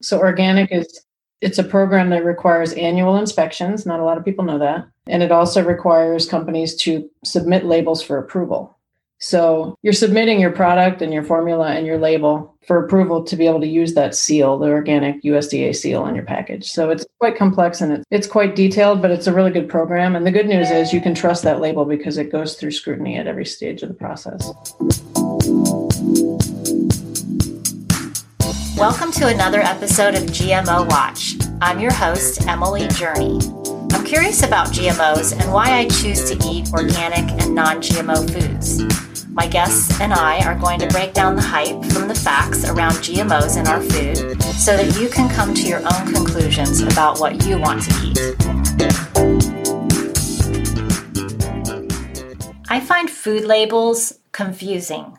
So organic is it's a program that requires annual inspections. Not a lot of people know that. And it also requires companies to submit labels for approval. So you're submitting your product and your formula and your label for approval to be able to use that seal, the organic USDA seal on your package. So it's quite complex and it's, it's quite detailed, but it's a really good program. And the good news is you can trust that label because it goes through scrutiny at every stage of the process. Welcome to another episode of GMO Watch. I'm your host, Emily Journey. I'm curious about GMOs and why I choose to eat organic and non GMO foods. My guests and I are going to break down the hype from the facts around GMOs in our food so that you can come to your own conclusions about what you want to eat. I find food labels confusing.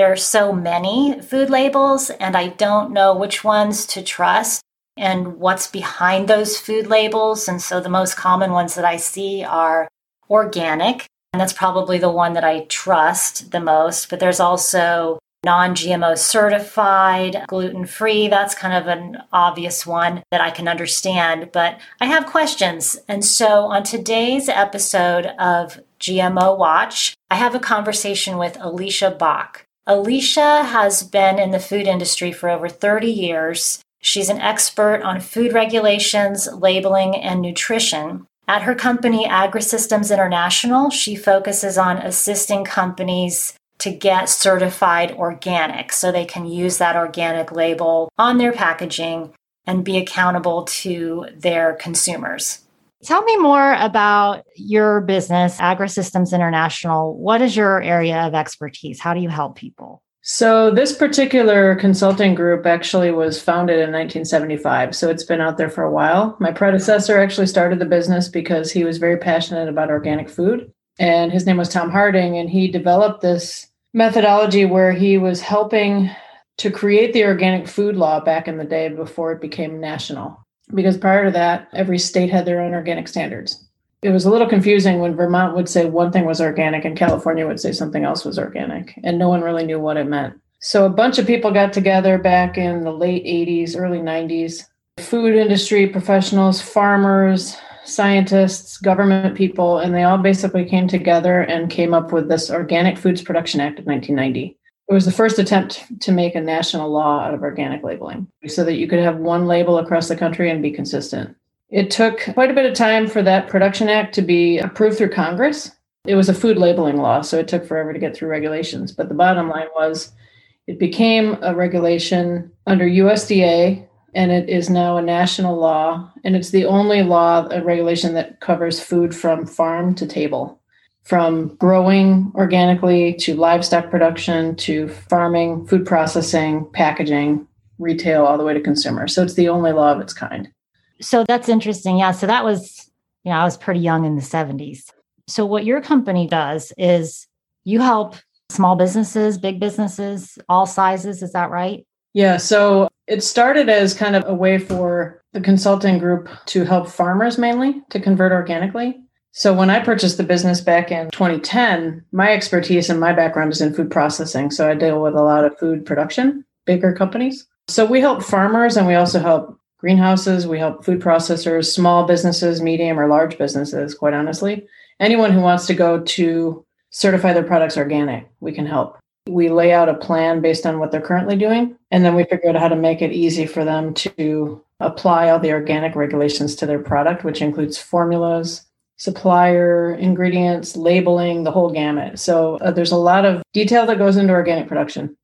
There are so many food labels, and I don't know which ones to trust and what's behind those food labels. And so the most common ones that I see are organic, and that's probably the one that I trust the most. But there's also non GMO certified, gluten free. That's kind of an obvious one that I can understand. But I have questions. And so on today's episode of GMO Watch, I have a conversation with Alicia Bach. Alicia has been in the food industry for over 30 years. She's an expert on food regulations, labeling, and nutrition. At her company, AgriSystems International, she focuses on assisting companies to get certified organic so they can use that organic label on their packaging and be accountable to their consumers. Tell me more about your business, AgriSystems International. What is your area of expertise? How do you help people? So, this particular consulting group actually was founded in 1975. So, it's been out there for a while. My predecessor actually started the business because he was very passionate about organic food. And his name was Tom Harding. And he developed this methodology where he was helping to create the organic food law back in the day before it became national. Because prior to that, every state had their own organic standards it was a little confusing when Vermont would say one thing was organic and California would say something else was organic, and no one really knew what it meant. So a bunch of people got together back in the late 80s, early 90s food industry professionals, farmers, scientists, government people, and they all basically came together and came up with this Organic Foods Production Act of 1990. It was the first attempt to make a national law out of organic labeling so that you could have one label across the country and be consistent. It took quite a bit of time for that Production Act to be approved through Congress. It was a food labeling law, so it took forever to get through regulations. But the bottom line was it became a regulation under USDA, and it is now a national law. And it's the only law, a regulation that covers food from farm to table, from growing organically to livestock production to farming, food processing, packaging, retail, all the way to consumer. So it's the only law of its kind. So that's interesting. Yeah. So that was, you know, I was pretty young in the 70s. So what your company does is you help small businesses, big businesses, all sizes. Is that right? Yeah. So it started as kind of a way for the consulting group to help farmers mainly to convert organically. So when I purchased the business back in 2010, my expertise and my background is in food processing. So I deal with a lot of food production, bigger companies. So we help farmers and we also help greenhouses, we help food processors, small businesses, medium or large businesses, quite honestly. Anyone who wants to go to certify their products organic, we can help. We lay out a plan based on what they're currently doing, and then we figure out how to make it easy for them to apply all the organic regulations to their product, which includes formulas, supplier, ingredients, labeling, the whole gamut. So uh, there's a lot of detail that goes into organic production.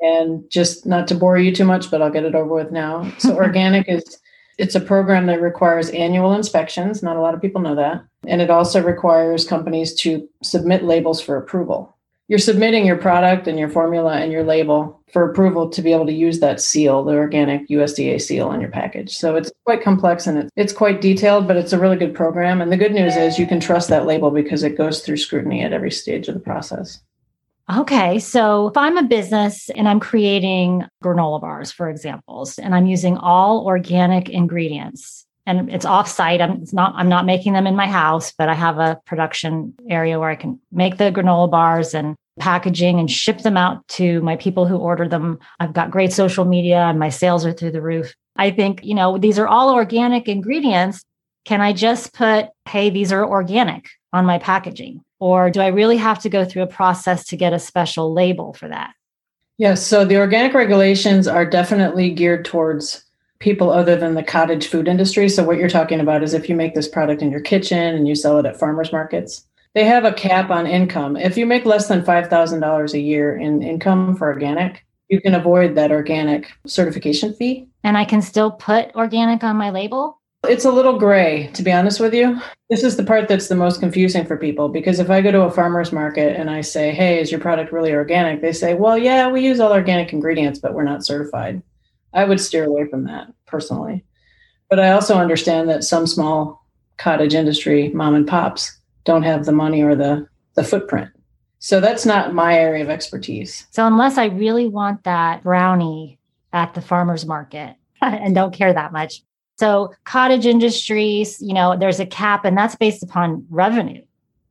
And just not to bore you too much, but I'll get it over with now. So organic is it's a program that requires annual inspections. Not a lot of people know that. And it also requires companies to submit labels for approval. You're submitting your product and your formula and your label for approval to be able to use that seal, the organic USDA seal on your package. So it's quite complex and it's, quite detailed, but it's a really good program. And the good news is you can trust that label because it goes through scrutiny at every stage of the process. Okay. So if I'm a business and I'm creating granola bars, for examples, and I'm using all organic ingredients and it's offsite, I'm not I'm not making them in my house, but I have a production area where I can make the granola bars and packaging and ship them out to my people who order them. I've got great social media and my sales are through the roof. I think, you know, these are all organic ingredients. Can I just put, hey, these are organic on my packaging? Or do I really have to go through a process to get a special label for that? Yes. So the organic regulations are definitely geared towards people other than the cottage food industry. So what you're talking about is if you make this product in your kitchen and you sell it at farmers markets, they have a cap on income. If you make less than $5,000 a year in income for organic, you can avoid that organic certification fee. And I can still put organic on my label? It's a little gray, to be honest with you. This is the part that's the most confusing for people because if I go to a farmer's market and I say, Hey, is your product really organic? They say, Well, yeah, we use all organic ingredients, but we're not certified. I would steer away from that personally. But I also understand that some small cottage industry mom and pops don't have the money or the, the footprint. So that's not my area of expertise. So unless I really want that brownie at the farmer's market and don't care that much. So cottage industries, you know, there's a cap and that's based upon revenue.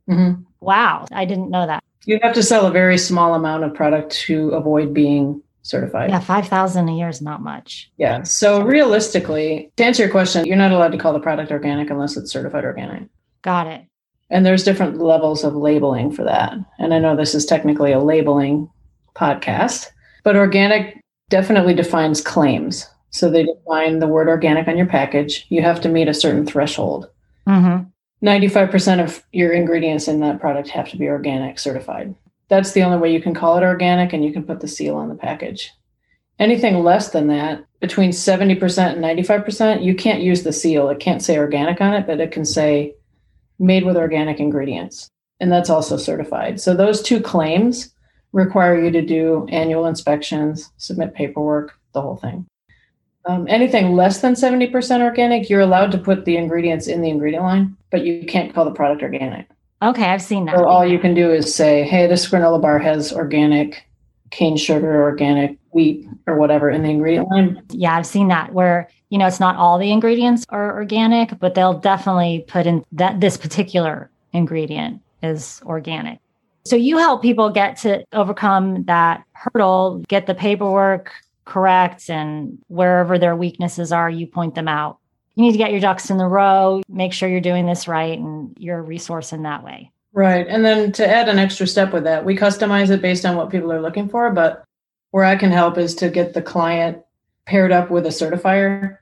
Mm-hmm. Wow. I didn't know that. You have to sell a very small amount of product to avoid being certified. Yeah, 5,000 a year is not much. Yeah. So realistically, to answer your question, you're not allowed to call the product organic unless it's certified organic. Got it. And there's different levels of labeling for that. And I know this is technically a labeling podcast, but organic definitely defines claims. So they define the word organic on your package. You have to meet a certain threshold. Mm-hmm. 95% of your ingredients in that product have to be organic certified. That's the only way you can call it organic and you can put the seal on the package. Anything less than that, between 70% and 95%, you can't use the seal. It can't say organic on it, but it can say made with organic ingredients. And that's also certified. So those two claims require you to do annual inspections, submit paperwork, the whole thing. Um, anything less than 70% organic, you're allowed to put the ingredients in the ingredient line, but you can't call the product organic. Okay, I've seen that. So all you can do is say, hey, this granola bar has organic cane sugar, organic wheat, or whatever in the ingredient line. Yeah, I've seen that where, you know, it's not all the ingredients are organic, but they'll definitely put in that this particular ingredient is organic. So you help people get to overcome that hurdle, get the paperwork correct, and wherever their weaknesses are, you point them out you need to get your ducks in the row, make sure you're doing this right, and you're a resource in that way. Right. And then to add an extra step with that, we customize it based on what people are looking for. But where I can help is to get the client paired up with a certifier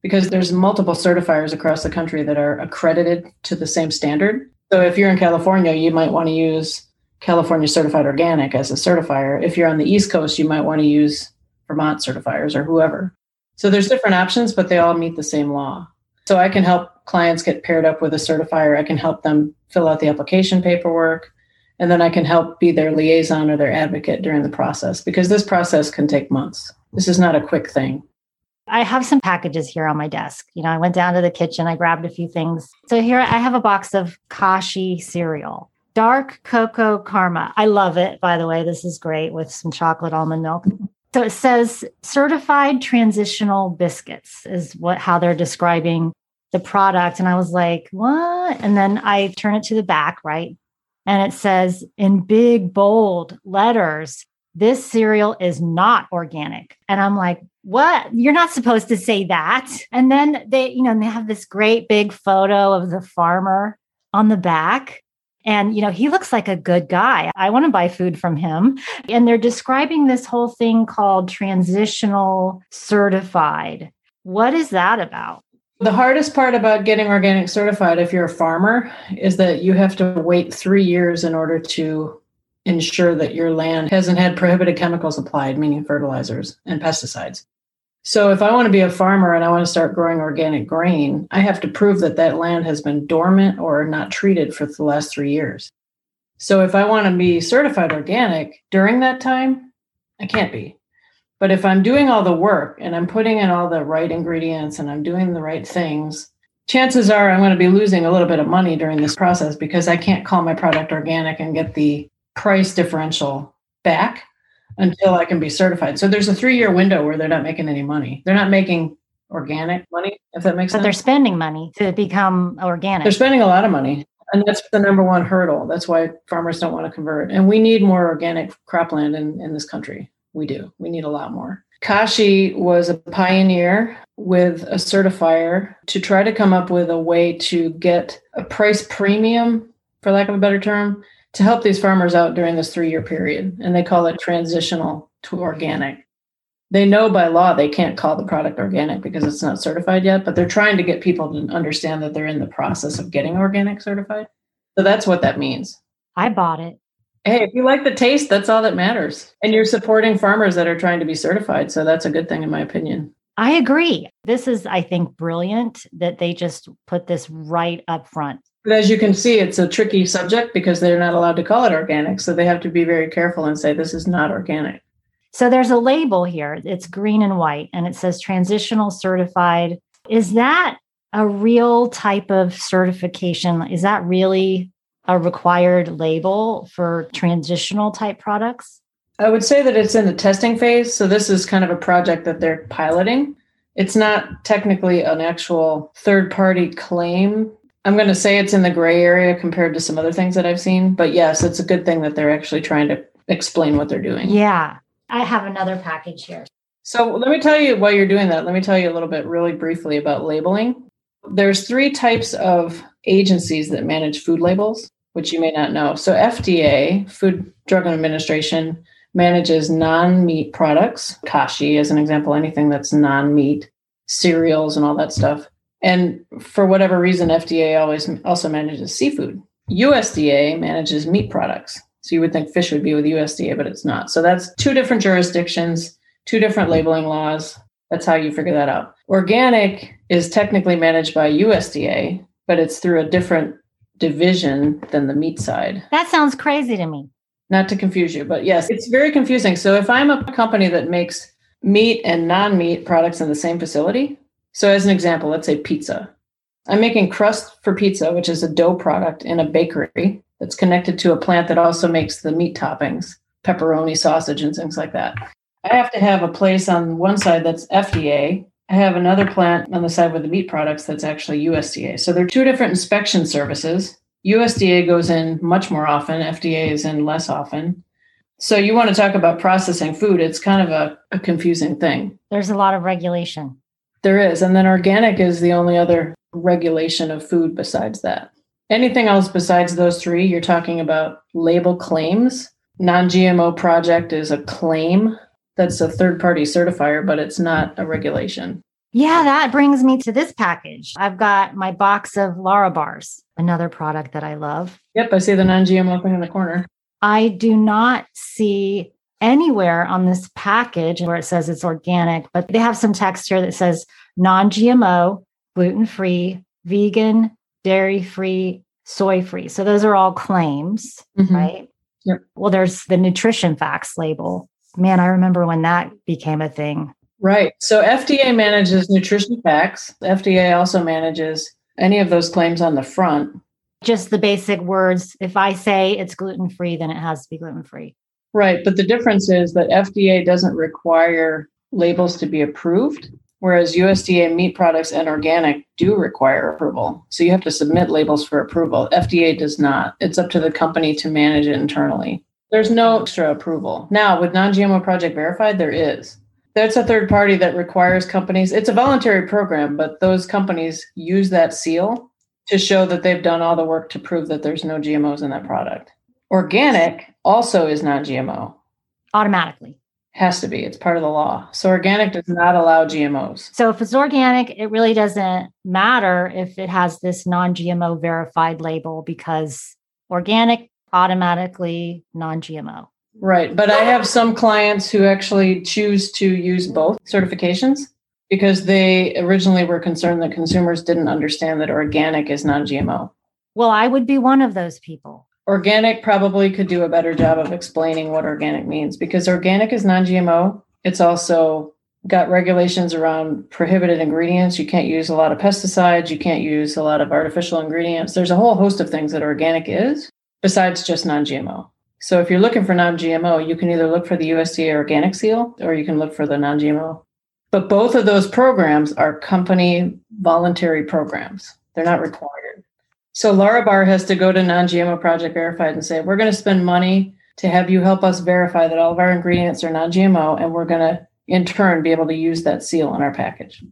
because there's multiple certifiers across the country that are accredited to the same standard. So if you're in California, you might want to use California Certified Organic as a certifier. If you're on the East Coast, you might want to use Vermont certifiers or whoever. So there's different options, but they all meet the same law. So I can help clients get paired up with a certifier. I can help them fill out the application paperwork. And then I can help be their liaison or their advocate during the process because this process can take months. This is not a quick thing. I have some packages here on my desk. You know, I went down to the kitchen, I grabbed a few things. So here I have a box of Kashi cereal, dark cocoa karma. I love it, by the way. This is great with some chocolate almond milk. So it says certified transitional biscuits is what how they're describing the product. And I was like, what? And then I turn it to the back, right? And it says in big, bold letters, this cereal is not organic. And I'm like, what? You're not supposed to say that. And then they, you know, they have this great big photo of the farmer on the back. And, you know, he looks like a good guy. I want to buy food from him. And they're describing this whole thing called transitional certified. What is that about? The hardest part about getting organic certified, if you're a farmer, is that you have to wait three years in order to ensure that your land hasn't had prohibited chemicals applied, meaning fertilizers and pesticides. So if I want to be a farmer and I want to start growing organic grain, I have to prove that that land has been dormant or not treated for the last three years. So if I want to be certified organic during that time, I can't be. But if I'm doing all the work and I'm putting in all the right ingredients and I'm doing the right things, chances are I'm going to be losing a little bit of money during this process because I can't call my product organic and get the price differential back until I can be certified. So there's a three year window where they're not making any money. They're not making organic money, if that makes but sense. But they're spending money to become organic. They're spending a lot of money. And that's the number one hurdle. That's why farmers don't want to convert. And we need more organic cropland in, in this country. We do. We need a lot more. Kashi was a pioneer with a certifier to try to come up with a way to get a price premium, for lack of a better term, to help these farmers out during this three year period. And they call it transitional to organic. They know by law they can't call the product organic because it's not certified yet, but they're trying to get people to understand that they're in the process of getting organic certified. So that's what that means. I bought it. Hey, if you like the taste, that's all that matters. And you're supporting farmers that are trying to be certified. So that's a good thing, in my opinion. I agree. This is, I think, brilliant that they just put this right up front. But as you can see, it's a tricky subject because they're not allowed to call it organic. So they have to be very careful and say, this is not organic. So there's a label here. It's green and white, and it says transitional certified. Is that a real type of certification? Is that really a required label for transitional type products? I would say that it's in the testing phase. So this is kind of a project that they're piloting. It's not technically an actual third party claim. I'm going to say it's in the gray area compared to some other things that I've seen. But yes, it's a good thing that they're actually trying to explain what they're doing. Yeah. I have another package here. So let me tell you while you're doing that, let me tell you a little bit really briefly about labeling. There's three types of agencies that manage food labels, which you may not know. So FDA, Food Drug Administration, manages non-meat products, kashi as an example, anything that's non-meat, cereals and all that stuff. And for whatever reason, FDA always also manages seafood. USDA manages meat products. So you would think fish would be with USDA, but it's not. So that's two different jurisdictions, two different labeling laws. That's how you figure that out. Organic is technically managed by USDA, but it's through a different division than the meat side. That sounds crazy to me. Not to confuse you, but yes, it's very confusing. So if I'm a company that makes meat and non meat products in the same facility, so as an example, let's say pizza. I'm making crust for pizza, which is a dough product in a bakery that's connected to a plant that also makes the meat toppings, pepperoni, sausage, and things like that. I have to have a place on one side that's FDA. I have another plant on the side with the meat products that's actually USDA. So there are two different inspection services. USDA goes in much more often, FDA is in less often. So you want to talk about processing food, it's kind of a, a confusing thing. There's a lot of regulation. There is. And then organic is the only other regulation of food besides that. Anything else besides those three, you're talking about label claims. Non GMO project is a claim that's a third party certifier, but it's not a regulation. Yeah, that brings me to this package. I've got my box of Lara bars, another product that I love. Yep, I see the non GMO thing in the corner. I do not see anywhere on this package where it says it's organic, but they have some text here that says non GMO, gluten free, vegan, dairy free, soy free. So those are all claims, mm-hmm. right? Yep. Well, there's the nutrition facts label. Man, I remember when that became a thing. Right. So FDA manages nutrition facts. FDA also manages any of those claims on the front. Just the basic words. If I say it's gluten free, then it has to be gluten free. Right. But the difference is that FDA doesn't require labels to be approved whereas USDA meat products and organic do require approval. So you have to submit labels for approval. FDA does not. It's up to the company to manage it internally. There's no extra approval. Now, with non GMO Project Verified, there is. That's a third party that requires companies, it's a voluntary program, but those companies use that seal to show that they've done all the work to prove that there's no GMOs in that product. Organic also is non GMO. Automatically. Has to be. It's part of the law. So organic does not allow GMOs. So if it's organic, it really doesn't matter if it has this non GMO verified label because organic automatically non GMO. Right. But I have some clients who actually choose to use both certifications because they originally were concerned that consumers didn't understand that organic is non GMO. Well, I would be one of those people. Organic probably could do a better job of explaining what organic means because organic is non GMO. It's also got regulations around prohibited ingredients. You can't use a lot of pesticides. You can't use a lot of artificial ingredients. There's a whole host of things that organic is besides just non GMO. So if you're looking for non GMO, you can either look for the USDA organic seal or you can look for the non GMO. But both of those programs are company voluntary programs, they're not required. So Larabar has to go to non-GMO Project Verified and say, we're going to spend money to have you help us verify that all of our ingredients are non-GMO, and we're going to in turn be able to use that seal on our package.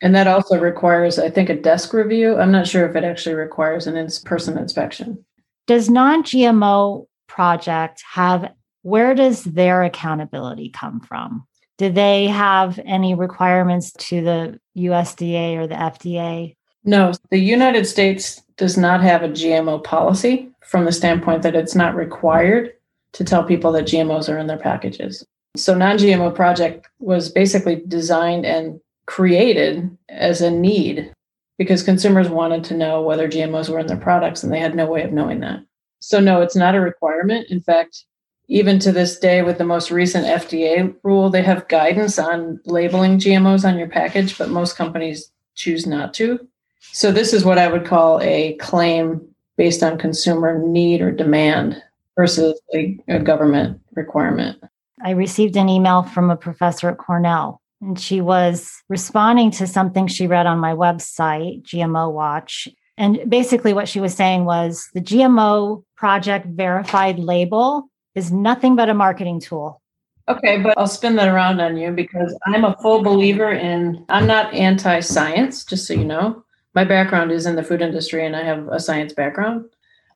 And that also requires, I think, a desk review. I'm not sure if it actually requires an in person inspection. Does non GMO project have, where does their accountability come from? Do they have any requirements to the USDA or the FDA? No, the United States does not have a GMO policy from the standpoint that it's not required to tell people that GMOs are in their packages. So, non GMO project was basically designed and created as a need because consumers wanted to know whether GMOs were in their products and they had no way of knowing that. So, no, it's not a requirement. In fact, even to this day, with the most recent FDA rule, they have guidance on labeling GMOs on your package, but most companies choose not to. So, this is what I would call a claim based on consumer need or demand versus a, a watch requirement. I received an email from a professor at Cornell and she was responding to something she read on my website, GMO Watch. And basically, what she was saying was the GMO project verified label is nothing but a marketing tool. Okay, but I'll spin that around on you because I'm a full believer in, I'm not anti science, just so you know. My background is in the food industry and I have a science background.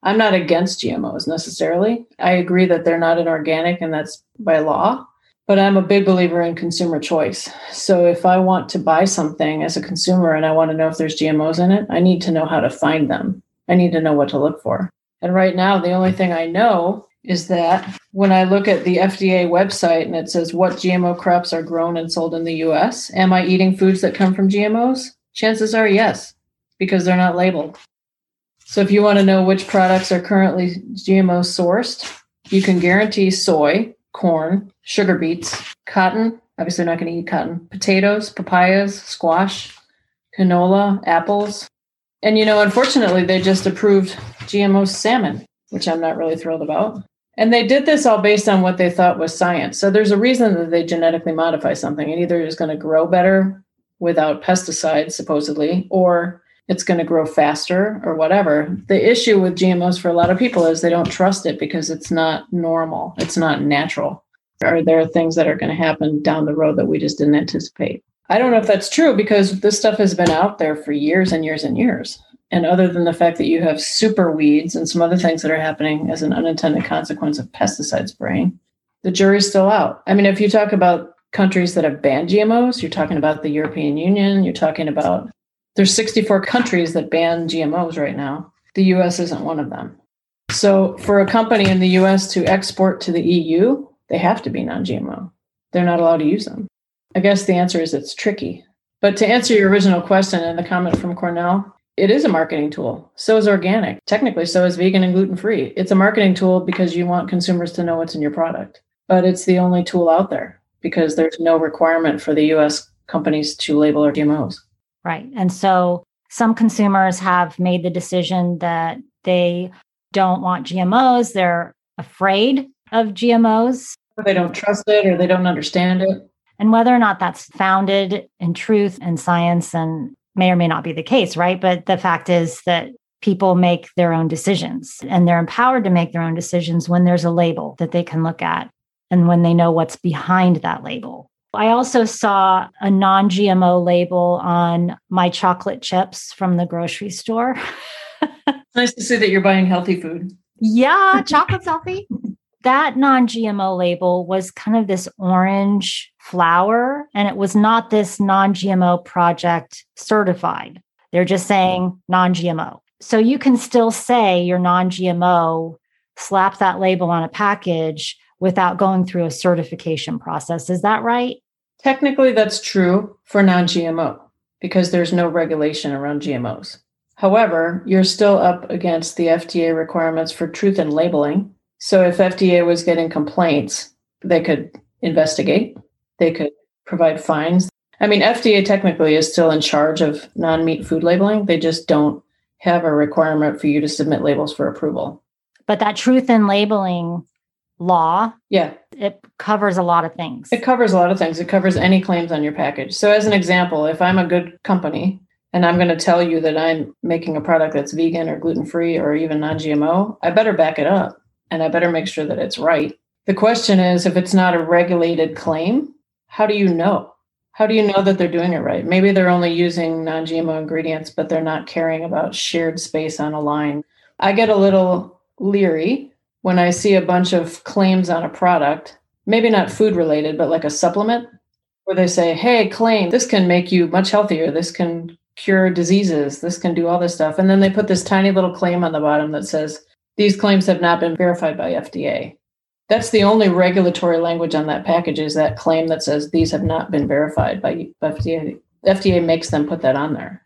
I'm not against GMOs necessarily. I agree that they're not an organic and that's by law but I'm a big believer in consumer choice. So if I want to buy something as a consumer and I want to know if there's GMOs in it, I need to know how to find them. I need to know what to look for. And right now, the only thing I know is that when I look at the FDA website and it says what GMO crops are grown and sold in the US, am I eating foods that come from GMOs? Chances are yes, because they're not labeled. So if you want to know which products are currently GMO sourced, you can guarantee soy, corn, sugar beets, cotton. Obviously, not going to eat cotton. Potatoes, papayas, squash, canola, apples. And, you know, unfortunately, they just approved GMO salmon, which I'm not really thrilled about. And they did this all based on what they thought was science. So there's a reason that they genetically modify something. It either is going to grow better without pesticides, supposedly, or it's going to grow faster or whatever. The issue with GMOs for a lot of people is they don't trust it because it's not normal, it's not natural. Are there things that are going to happen down the road that we just didn't anticipate? I don't know if that's true because this stuff has been out there for years and years and years. And other than the fact that you have super weeds and some other things that are happening as an unintended consequence of pesticide spraying, the jury's still out. I mean, if you talk about countries that have banned GMOs, you're talking about the European Union, you're talking about there's 64 countries that ban GMOs right now. The US isn't one of them. So for a company in the US to export to the EU, they have to be non GMO. They're not allowed to use them. I guess the answer is it's tricky. But to answer your original question and the comment from Cornell, it is a marketing tool. So is organic. Technically, so is vegan and gluten free. It's a marketing tool because you want consumers to know what's in your product. But it's the only tool out there because there's no requirement for the US companies to label our GMOs. Right. And so some consumers have made the decision that they don't want GMOs. They're afraid of GMOs. They don't trust it or they don't understand it. And whether or not that's founded in truth and science and may or may not be the case, right? But the fact is that people make their own decisions and they're empowered to make their own decisions when there's a label that they can look at and when they know what's behind that label. I also saw a non GMO label on my chocolate chips from the grocery store. nice to see that you're buying healthy food. Yeah, chocolate's healthy. That non GMO label was kind of this orange flower, and it was not this non GMO project certified. They're just saying non GMO. So you can still say you're non GMO, slap that label on a package, without going through a certification process. Is that right? Technically, that's true for non GMO because there's no regulation around GMOs. However, you're still up against the FDA requirements for truth in labeling. So if FDA was getting complaints, they could investigate, they could provide fines. I mean, FDA technically is still in charge of non meat food labeling. They just don't have a requirement for you to submit labels for approval. But that truth in labeling law. Yeah. It covers a lot of things. It covers a lot of things. It covers any claims on your package. So, as an example, if I'm a good company and I'm going to tell you that I'm making a product that's vegan or gluten free or even non GMO, I better back it up and I better make sure that it's right. The question is if it's not a regulated claim, how do you know? How do you know that they're doing it right? Maybe they're only using non GMO ingredients, but they're not caring about shared space on a line. I get a little leery when I see a bunch of claims on a product, maybe not mm-hmm. food related, but like a supplement, where they say, hey, claim this can make you much healthier. This can cure diseases. This can do all this stuff. And then they put this tiny little claim on the bottom that says, these claims have not been verified by FDA. That's the only regulatory language on that package is that claim that says these have not been verified by FDA. FDA makes them put that on there.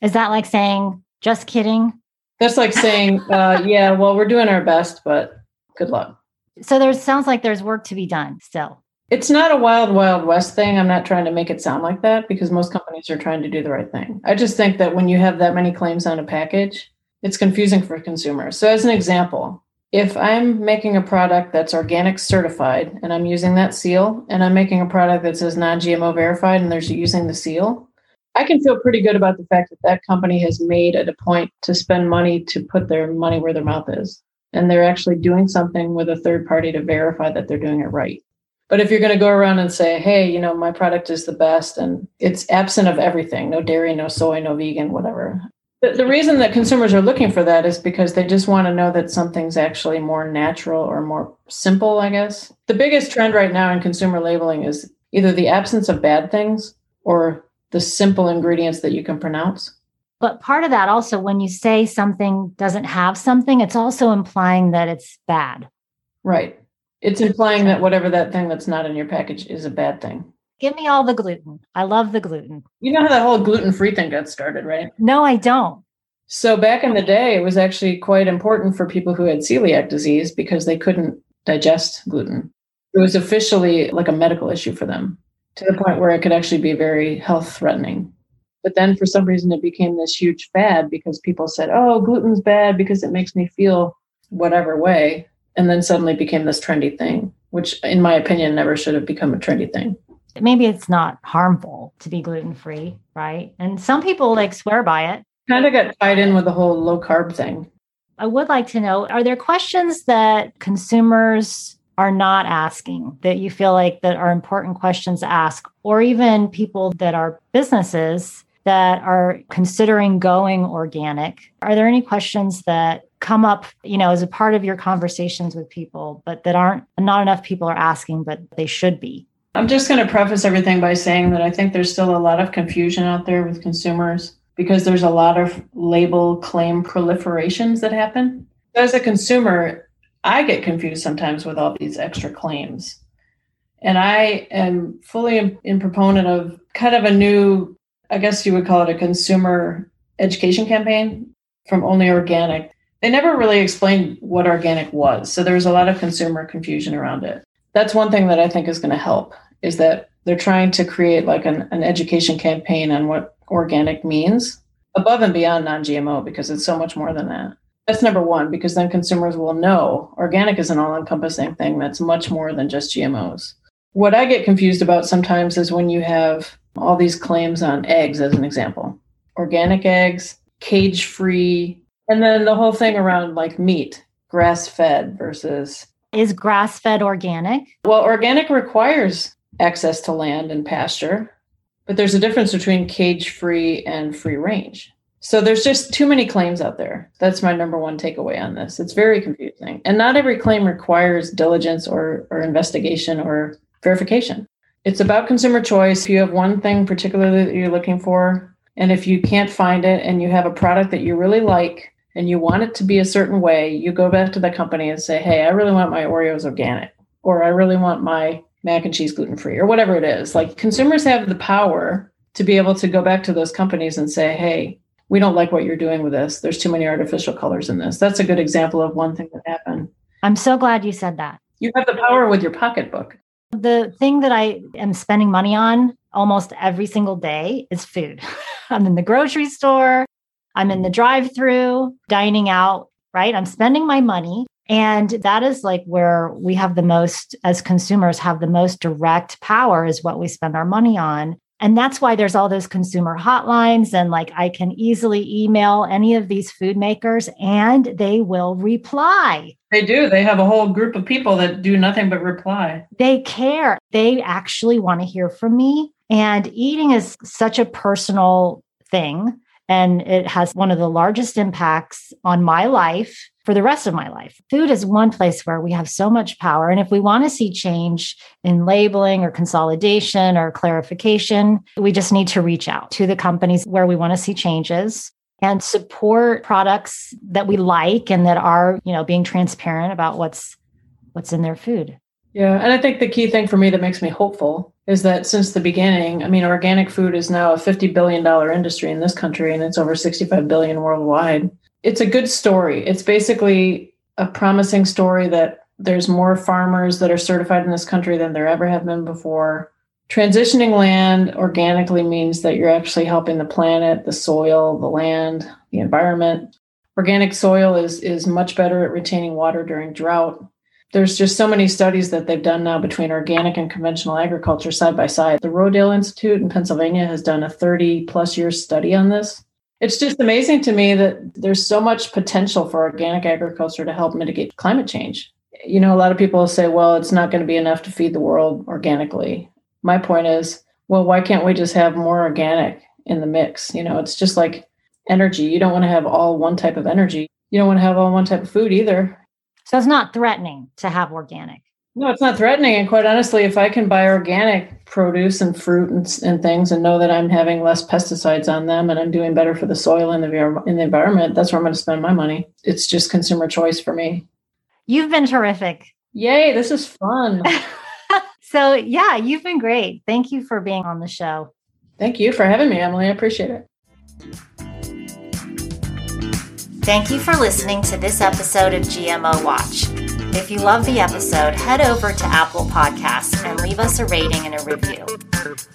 Is that like saying, just kidding? That's like saying, uh, yeah, well, we're doing our best, but good luck. So there sounds like there's work to be done still. It's not a wild, wild west thing. I'm not trying to make it sound like that because most companies are trying to do the right thing. I just think that when you have that many claims on a package, it's confusing for consumers. So, as an example, if I'm making a product that's organic certified and I'm using that seal, and I'm making a product that says non GMO verified and there's using the seal, I can feel pretty good about the fact that that company has made it a point to spend money to put their money where their mouth is. And they're actually doing something with a third party to verify that they're doing it right. But if you're going to go around and say, hey, you know, my product is the best and it's absent of everything no dairy, no soy, no vegan, whatever. The, the reason that consumers are looking for that is because they just want to know that something's actually more natural or more simple, I guess. The biggest trend right now in consumer labeling is either the absence of bad things or the simple ingredients that you can pronounce. But part of that also, when you say something doesn't have something, it's also implying that it's bad. Right. It's implying that whatever that thing that's not in your package is a bad thing. Give me all the gluten. I love the gluten. You know how that whole gluten free thing got started, right? No, I don't. So back in the day, it was actually quite important for people who had celiac disease because they couldn't digest gluten. It was officially like a medical issue for them to the point where it could actually be very health threatening. But then for some reason, it became this huge fad because people said, oh, gluten's bad because it makes me feel whatever way and then suddenly became this trendy thing, which, in my opinion, never should have become a trendy thing. Maybe it's not harmful to be gluten free, right? And some people like swear by it. Kind of got tied in with the whole low carb thing. I would like to know are there questions that consumers are not asking that you feel like that are important questions to ask or even people that are businesses that are considering going organic are there any questions that come up, you know, as a part of your conversations with people, but that aren't not enough people are asking, but they should be? I'm just going to preface everything by saying that I think there's still a lot of confusion out there with consumers because there's a lot of label claim proliferations that happen. As a consumer, I get confused sometimes with all these extra claims. And I am fully in, proponent of kind of a new, I guess you would call it a consumer education campaign from Only Organic they never really explained what organic was. So there was a lot of consumer confusion around it. That's one thing that I think is going to help is that they're trying to create like an, an education campaign on what organic means above and beyond non-GMO because it's so much more than that. That's number one, because then consumers will know organic is an all encompassing thing that's much more than just GMOs. What I get confused about sometimes is when you have all these claims on eggs, as an example organic eggs, cage free, and then the whole thing around like meat, grass fed versus. Is grass fed organic? Well, organic requires access to land and pasture, but there's a difference between cage free and free range. So there's just too many claims out there. That's my number one takeaway on this. It's very confusing. And not every claim requires diligence or, or investigation or verification. It's about consumer choice. If you have one thing particularly that you're looking for, and if you can't find it and you have a product that you really like, and you want it to be a certain way, you go back to the company and say, hey, I really want my Oreos organic, or I really want my mac and cheese gluten free, or whatever it is. Like consumers have the power to be able to go back to those companies and say, hey, we don't like what you're doing with this. There's too many artificial colors in this. That's a good example of one thing that happened. I'm so glad you said that. You have the power with your pocketbook. The thing that I am spending money on almost every single day is food. I'm in the grocery store. I'm in the drive through, dining out, right? I'm spending my money. And that is like where we have the most, as consumers, have the most direct power is what we spend our money on. And that's why there's all those consumer hotlines. And like I can easily email any of these food makers and they will reply. They do. They have a whole group of people that do nothing but reply. They care. They actually want to hear from me. And eating is such a personal thing. And it has one of the largest impacts on my life for the rest of my life. Food is one place where we have so much power. And if we want to see change in labeling or consolidation or clarification, we just need to reach out to the companies where we want to see changes and support products that we like and that are, you know, being transparent about what's what's in their food. Yeah, and I think the key thing for me that makes me hopeful is that since the beginning, I mean, organic food is now a $50 billion industry in this country and it's over 65 billion worldwide it's a good story. It's basically a promising story that there's more farmers that are certified in this country than there ever have been before. Transitioning land organically means that you're actually helping the planet, the soil, the land, the environment. Organic soil is is much better at retaining water during drought. There's just so many studies that they've done now between organic and conventional agriculture side by side. The Rodale Institute in Pennsylvania has done a 30 plus year study on this it's just amazing to me that there's so much potential for organic agriculture to help mitigate climate change. You know, a lot of people say, well, it's not going to be enough to feed the world organically. My point is, well, why can't we just have more organic in the mix? You know, it's just like energy. You don't want to have all one type of energy. You don't want to have all one type of food either. So it's not threatening to have organic. No, it's not threatening. And quite honestly, if I can buy organic produce and fruit and, and things and know that I'm having less pesticides on them and I'm doing better for the soil and the, in the environment, that's where I'm going to spend my money. It's just consumer choice for me. You've been terrific. Yay, this is fun. so, yeah, you've been great. Thank you for being on the show. Thank you for having me, Emily. I appreciate it. Thank you for listening to this episode of GMO Watch. If you love the episode, head over to Apple Podcasts and leave us a rating and a review.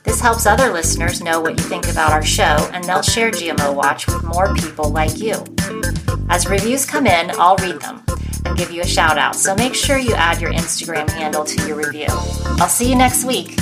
This helps other listeners know what you think about our show, and they'll share GMO Watch with more people like you. As reviews come in, I'll read them and give you a shout out, so make sure you add your Instagram handle to your review. I'll see you next week.